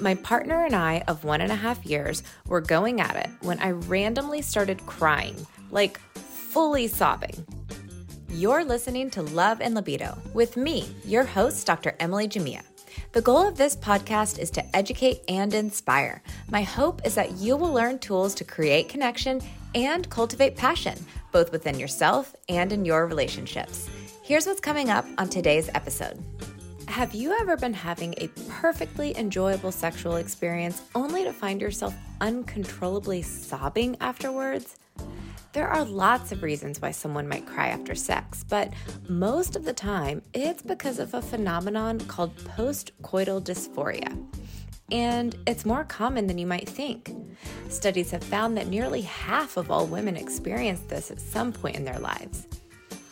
My partner and I of one and a half years were going at it when I randomly started crying, like fully sobbing. You're listening to Love and Libido with me, your host, Dr. Emily Jamea. The goal of this podcast is to educate and inspire. My hope is that you will learn tools to create connection and cultivate passion, both within yourself and in your relationships. Here's what's coming up on today's episode. Have you ever been having a perfectly enjoyable sexual experience only to find yourself uncontrollably sobbing afterwards? There are lots of reasons why someone might cry after sex, but most of the time it's because of a phenomenon called postcoital dysphoria. And it's more common than you might think. Studies have found that nearly half of all women experience this at some point in their lives.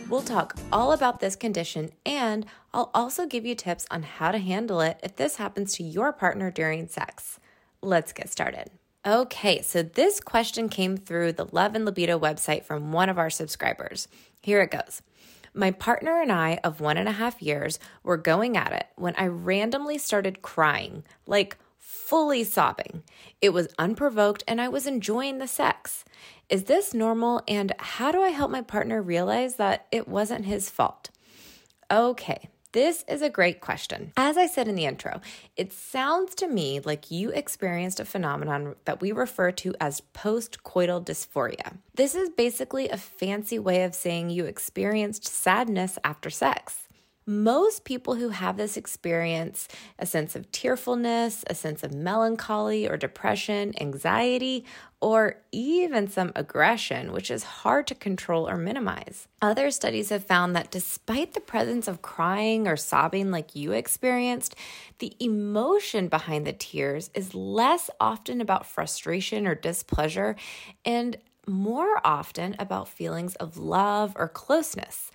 We'll talk all about this condition and I'll also give you tips on how to handle it if this happens to your partner during sex. Let's get started. Okay, so this question came through the Love and Libido website from one of our subscribers. Here it goes. My partner and I of one and a half years were going at it when I randomly started crying, like fully sobbing. It was unprovoked and I was enjoying the sex. Is this normal? And how do I help my partner realize that it wasn't his fault? Okay, this is a great question. As I said in the intro, it sounds to me like you experienced a phenomenon that we refer to as postcoital dysphoria. This is basically a fancy way of saying you experienced sadness after sex. Most people who have this experience a sense of tearfulness, a sense of melancholy or depression, anxiety, or even some aggression, which is hard to control or minimize. Other studies have found that despite the presence of crying or sobbing like you experienced, the emotion behind the tears is less often about frustration or displeasure and more often about feelings of love or closeness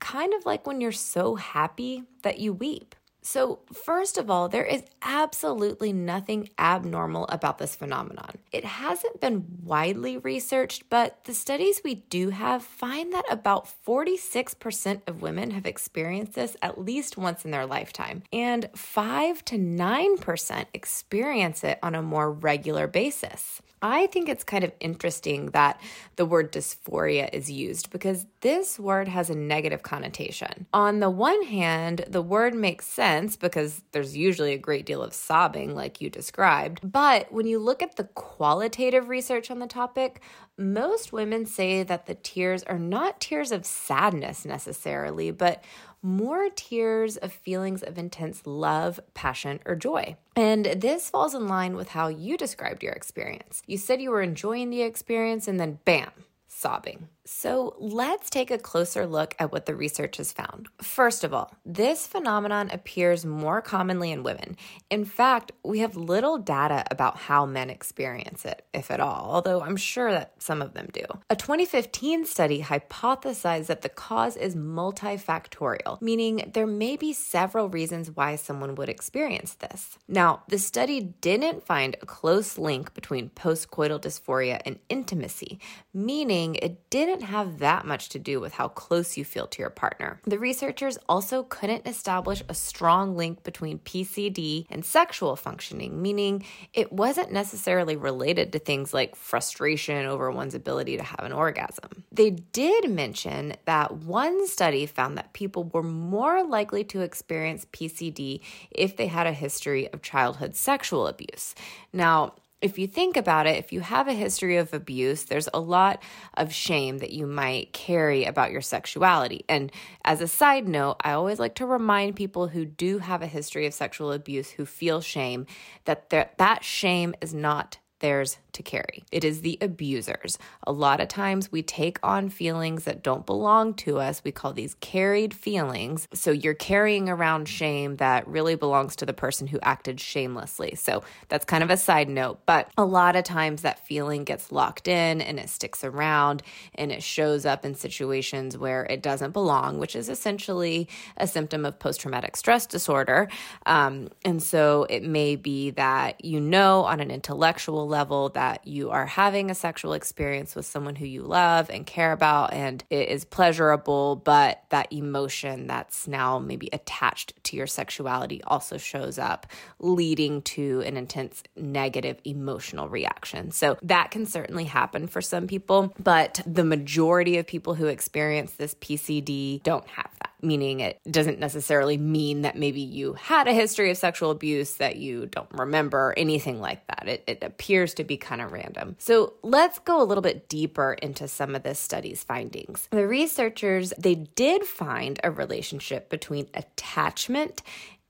kind of like when you're so happy that you weep. So, first of all, there is absolutely nothing abnormal about this phenomenon. It hasn't been widely researched, but the studies we do have find that about 46% of women have experienced this at least once in their lifetime, and 5 to 9% experience it on a more regular basis. I think it's kind of interesting that the word dysphoria is used because this word has a negative connotation. On the one hand, the word makes sense because there's usually a great deal of sobbing, like you described. But when you look at the qualitative research on the topic, most women say that the tears are not tears of sadness necessarily, but more tears of feelings of intense love, passion, or joy. And this falls in line with how you described your experience. You said you were enjoying the experience, and then bam, sobbing. So let's take a closer look at what the research has found. First of all, this phenomenon appears more commonly in women. In fact, we have little data about how men experience it, if at all, although I'm sure that some of them do. A 2015 study hypothesized that the cause is multifactorial, meaning there may be several reasons why someone would experience this. Now, the study didn't find a close link between postcoital dysphoria and intimacy, meaning it didn't didn't have that much to do with how close you feel to your partner. The researchers also couldn't establish a strong link between PCD and sexual functioning, meaning it wasn't necessarily related to things like frustration over one's ability to have an orgasm. They did mention that one study found that people were more likely to experience PCD if they had a history of childhood sexual abuse. Now, if you think about it, if you have a history of abuse, there's a lot of shame that you might carry about your sexuality. And as a side note, I always like to remind people who do have a history of sexual abuse who feel shame that that shame is not theirs to carry. It is the abusers. A lot of times we take on feelings that don't belong to us. We call these carried feelings. So you're carrying around shame that really belongs to the person who acted shamelessly. So that's kind of a side note, but a lot of times that feeling gets locked in and it sticks around and it shows up in situations where it doesn't belong, which is essentially a symptom of post traumatic stress disorder. Um, and so it may be that you know on an intellectual level that you are having a sexual experience with someone who you love and care about and it is pleasurable, but that emotion that's now maybe attached to your sexuality also shows up, leading to an intense negative emotional reaction. So that can certainly happen for some people, but the majority of people who experience this PCD don't have meaning it doesn't necessarily mean that maybe you had a history of sexual abuse that you don't remember, anything like that. It, it appears to be kind of random. So let's go a little bit deeper into some of this study's findings. The researchers, they did find a relationship between attachment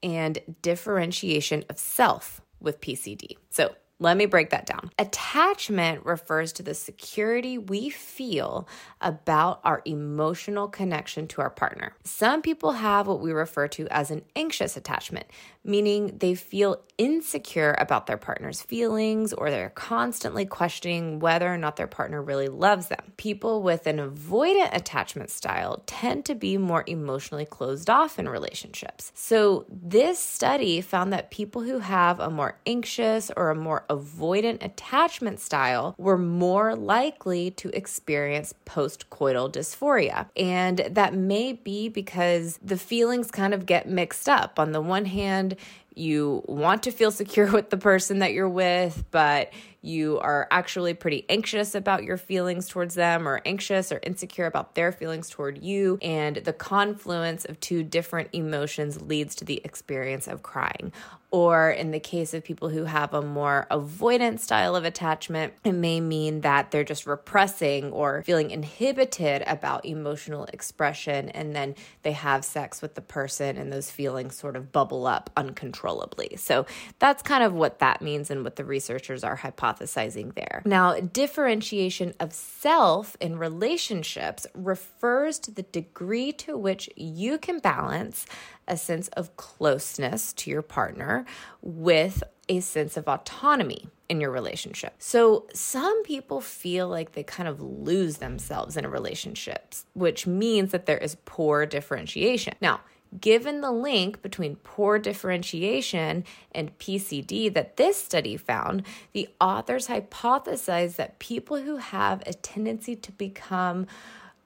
and differentiation of self with PCD. So let me break that down. Attachment refers to the security we feel about our emotional connection to our partner. Some people have what we refer to as an anxious attachment, meaning they feel insecure about their partner's feelings or they're constantly questioning whether or not their partner really loves them. People with an avoidant attachment style tend to be more emotionally closed off in relationships. So, this study found that people who have a more anxious or a more avoidant attachment style were more likely to experience postcoital dysphoria. And that may be because the feelings kind of get mixed up. On the one hand, you want to feel secure with the person that you're with, but you are actually pretty anxious about your feelings towards them or anxious or insecure about their feelings toward you. And the confluence of two different emotions leads to the experience of crying. Or in the case of people who have a more avoidant style of attachment, it may mean that they're just repressing or feeling inhibited about emotional expression. And then they have sex with the person and those feelings sort of bubble up uncontrollably. So that's kind of what that means and what the researchers are hypothesizing there. Now, differentiation of self in relationships refers to the degree to which you can balance a sense of closeness to your partner with a sense of autonomy in your relationship. So, some people feel like they kind of lose themselves in a relationship, which means that there is poor differentiation. Now, given the link between poor differentiation and PCD that this study found, the authors hypothesized that people who have a tendency to become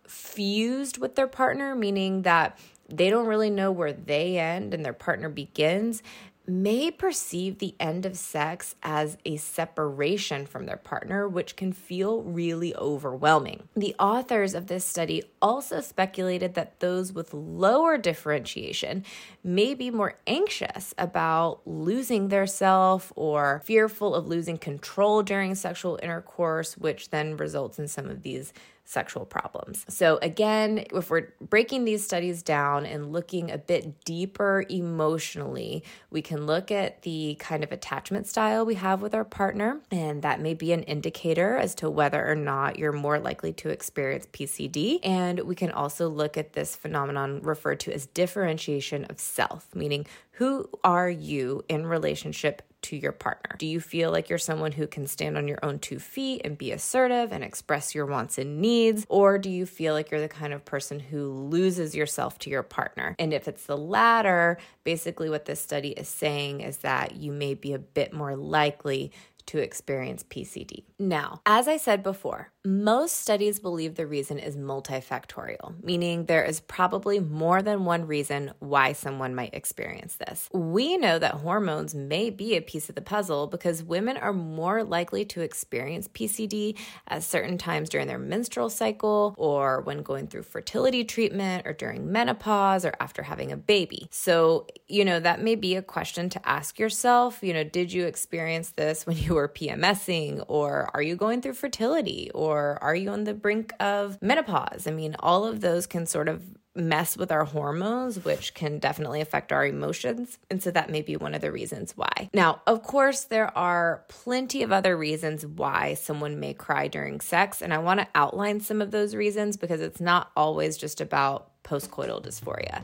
fused with their partner, meaning that they don't really know where they end and their partner begins, may perceive the end of sex as a separation from their partner, which can feel really overwhelming. The authors of this study also speculated that those with lower differentiation may be more anxious about losing their self or fearful of losing control during sexual intercourse, which then results in some of these sexual problems. So, again, if we're breaking these studies down and looking a bit deeper emotionally, we can look at the kind of attachment style we have with our partner, and that may be an indicator as to whether or not you're more likely to experience PCD. And we can also look at this phenomenon referred to as differentiation of self, meaning who are you in relationship to your partner? Do you feel like you're someone who can stand on your own two feet and be assertive and express your wants and needs? Or do you feel like you're the kind of person who loses yourself to your partner? And if it's the latter, basically what this study is saying is that you may be a bit more likely to experience PCD. Now, as I said before, most studies believe the reason is multifactorial, meaning there is probably more than one reason why someone might experience this. We know that hormones may be a piece of the puzzle because women are more likely to experience PCD at certain times during their menstrual cycle or when going through fertility treatment or during menopause or after having a baby. So, you know, that may be a question to ask yourself. You know, did you experience this when you were PMSing or are you going through fertility or or are you on the brink of menopause? I mean, all of those can sort of mess with our hormones, which can definitely affect our emotions. And so that may be one of the reasons why. Now, of course, there are plenty of other reasons why someone may cry during sex. And I want to outline some of those reasons because it's not always just about postcoital dysphoria.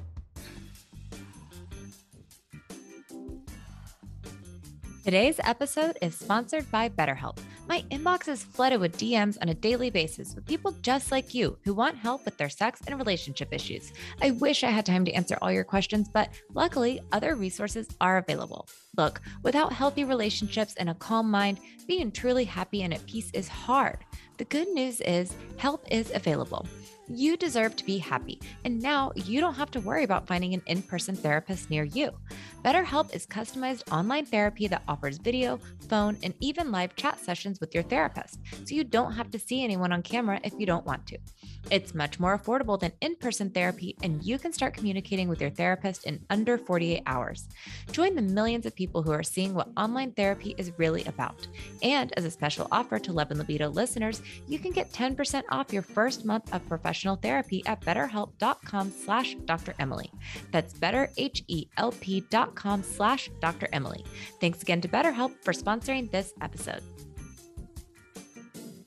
Today's episode is sponsored by BetterHelp. My inbox is flooded with DMs on a daily basis with people just like you who want help with their sex and relationship issues. I wish I had time to answer all your questions, but luckily, other resources are available. Look, without healthy relationships and a calm mind, being truly happy and at peace is hard. The good news is help is available. You deserve to be happy, and now you don't have to worry about finding an in person therapist near you. BetterHelp is customized online therapy that offers video, phone, and even live chat sessions with your therapist, so you don't have to see anyone on camera if you don't want to. It's much more affordable than in person therapy, and you can start communicating with your therapist in under 48 hours. Join the millions of people who are seeing what online therapy is really about. And as a special offer to Love and Libido listeners, you can get 10% off your first month of professional therapy at betterhelp.com slash Dr. Emily. That's betterhelp.com slash Dr. Emily. Thanks again to BetterHelp for sponsoring this episode.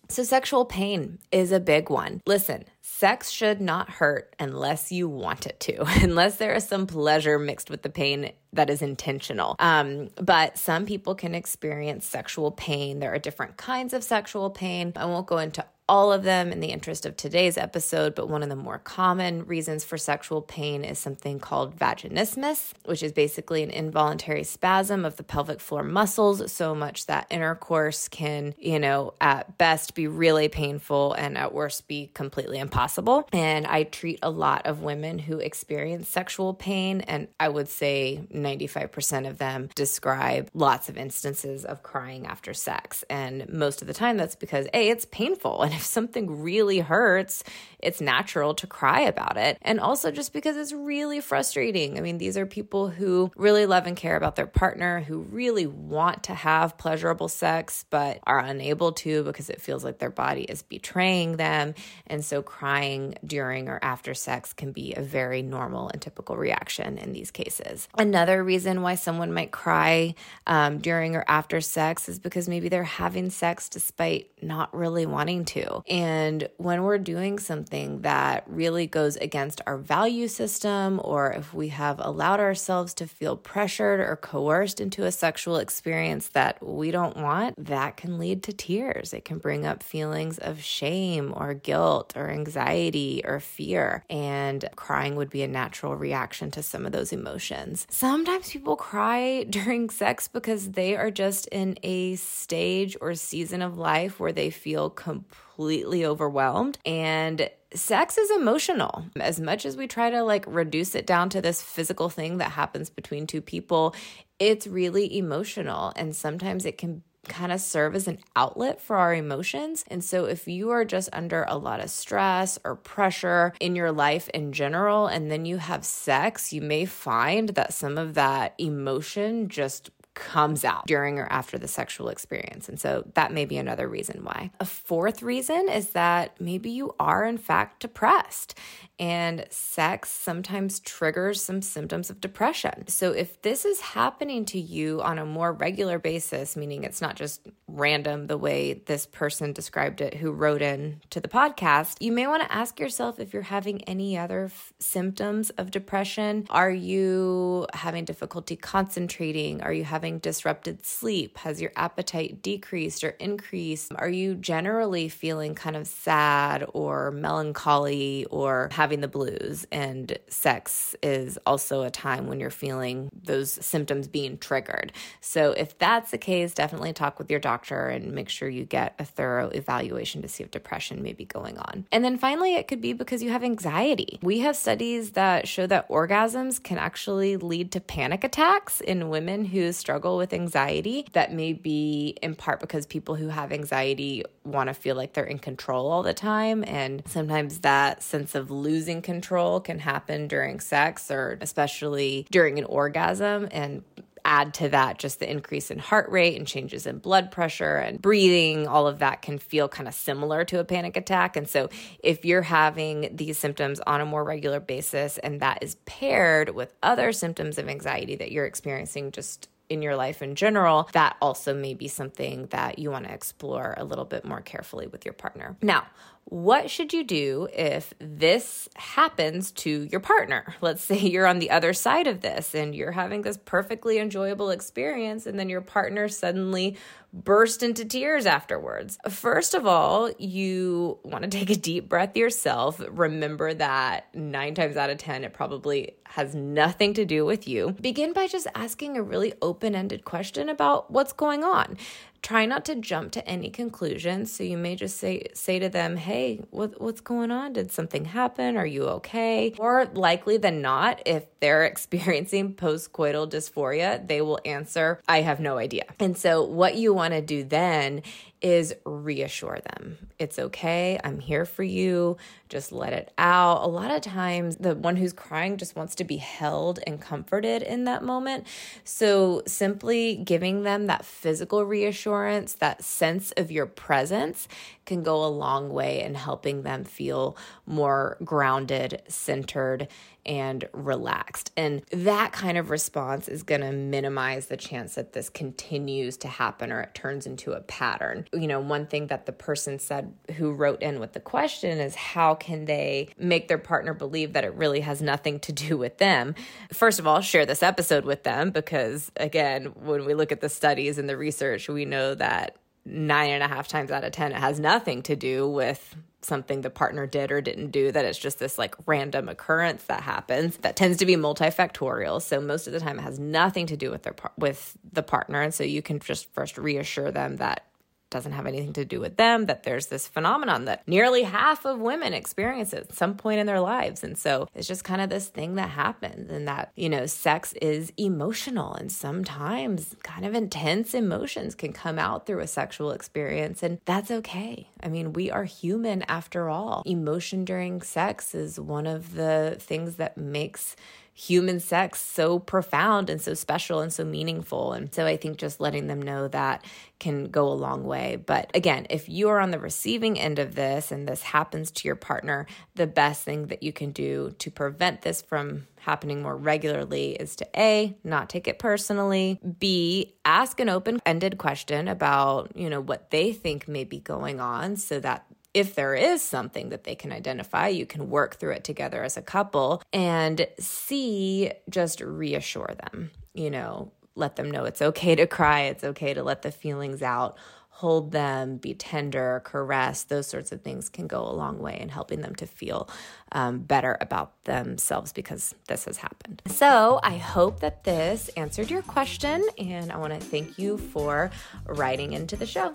So, sexual pain is a big one. Listen, sex should not hurt unless you want it to, unless there is some pleasure mixed with the pain that is intentional. Um, but some people can experience sexual pain. There are different kinds of sexual pain. I won't go into all of them in the interest of today's episode, but one of the more common reasons for sexual pain is something called vaginismus, which is basically an involuntary spasm of the pelvic floor muscles, so much that intercourse can, you know, at best be really painful and at worst be completely impossible. And I treat a lot of women who experience sexual pain, and I would say 95% of them describe lots of instances of crying after sex. And most of the time, that's because A, it's painful. And if something really hurts, it's natural to cry about it. And also just because it's really frustrating. I mean, these are people who really love and care about their partner, who really want to have pleasurable sex, but are unable to because it feels like their body is betraying them. And so crying during or after sex can be a very normal and typical reaction in these cases. Another reason why someone might cry um, during or after sex is because maybe they're having sex despite not really wanting to. And when we're doing something that really goes against our value system, or if we have allowed ourselves to feel pressured or coerced into a sexual experience that we don't want, that can lead to tears. It can bring up feelings of shame or guilt or anxiety or fear. And crying would be a natural reaction to some of those emotions. Sometimes people cry during sex because they are just in a stage or season of life where they feel completely completely overwhelmed. And sex is emotional. As much as we try to like reduce it down to this physical thing that happens between two people, it's really emotional. And sometimes it can kind of serve as an outlet for our emotions. And so, if you are just under a lot of stress or pressure in your life in general, and then you have sex, you may find that some of that emotion just comes out during or after the sexual experience. And so that may be another reason why. A fourth reason is that maybe you are, in fact, depressed and sex sometimes triggers some symptoms of depression. So if this is happening to you on a more regular basis, meaning it's not just random the way this person described it who wrote in to the podcast, you may want to ask yourself if you're having any other f- symptoms of depression. Are you having difficulty concentrating? Are you having disrupted sleep? Has your appetite decreased or increased? Are you generally feeling kind of sad or melancholy or having the blues? And sex is also a time when you're feeling those symptoms being triggered. So, if that's the case, definitely talk with your doctor and make sure you get a thorough evaluation to see if depression may be going on. And then finally, it could be because you have anxiety. We have studies that show that orgasms can actually lead to panic attacks in women who struggle struggle with anxiety that may be in part because people who have anxiety want to feel like they're in control all the time. And sometimes that sense of losing control can happen during sex or especially during an orgasm. And add to that just the increase in heart rate and changes in blood pressure and breathing, all of that can feel kind of similar to a panic attack. And so, if you're having these symptoms on a more regular basis and that is paired with other symptoms of anxiety that you're experiencing just in your life in general, that also may be something that you want to explore a little bit more carefully with your partner. Now, what should you do if this happens to your partner? Let's say you're on the other side of this and you're having this perfectly enjoyable experience, and then your partner suddenly burst into tears afterwards. First of all, you want to take a deep breath yourself. Remember that nine times out of 10, it probably has nothing to do with you. Begin by just asking a really open ended question about what's going on try not to jump to any conclusions. So you may just say say to them hey what, what's going on? Did something happen? Are you okay? More likely than not if they're experiencing postcoital dysphoria they will answer i have no idea. And so what you want to do then is reassure them. It's okay. I'm here for you. Just let it out. A lot of times, the one who's crying just wants to be held and comforted in that moment. So, simply giving them that physical reassurance, that sense of your presence, can go a long way in helping them feel more grounded, centered, and relaxed. And that kind of response is going to minimize the chance that this continues to happen or it turns into a pattern. You know, one thing that the person said who wrote in with the question is how can they make their partner believe that it really has nothing to do with them? First of all, share this episode with them because, again, when we look at the studies and the research, we know that nine and a half times out of 10, it has nothing to do with something the partner did or didn't do that it's just this like random occurrence that happens that tends to be multifactorial. So most of the time it has nothing to do with their with the partner. And so you can just first reassure them that doesn't have anything to do with them, that there's this phenomenon that nearly half of women experience at some point in their lives. And so it's just kind of this thing that happens, and that, you know, sex is emotional, and sometimes kind of intense emotions can come out through a sexual experience, and that's okay. I mean, we are human after all. Emotion during sex is one of the things that makes human sex so profound and so special and so meaningful. And so I think just letting them know that can go a long way. But again, if you are on the receiving end of this and this happens to your partner, the best thing that you can do to prevent this from happening more regularly is to A, not take it personally, B, ask an open-ended question about, you know, what they think may be going on so that if there is something that they can identify, you can work through it together as a couple. And C, just reassure them, you know, let them know it's okay to cry, it's okay to let the feelings out. Hold them, be tender, caress, those sorts of things can go a long way in helping them to feel um, better about themselves because this has happened. So, I hope that this answered your question, and I want to thank you for writing into the show.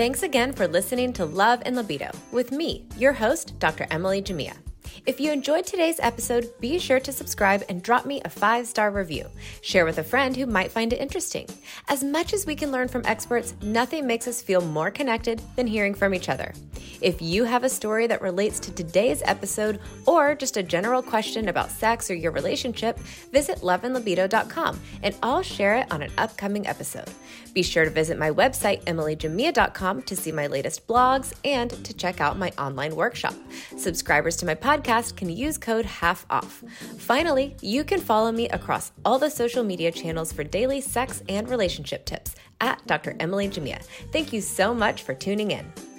Thanks again for listening to Love and Libido with me, your host, Dr. Emily Jamea. If you enjoyed today's episode, be sure to subscribe and drop me a five star review. Share with a friend who might find it interesting. As much as we can learn from experts, nothing makes us feel more connected than hearing from each other. If you have a story that relates to today's episode or just a general question about sex or your relationship, visit loveandlibido.com and I'll share it on an upcoming episode. Be sure to visit my website, emilyjamea.com, to see my latest blogs and to check out my online workshop. Subscribers to my podcast can use code half off. Finally, you can follow me across all the social media channels for daily sex and relationship tips at Dr. Emily Jamea. Thank you so much for tuning in.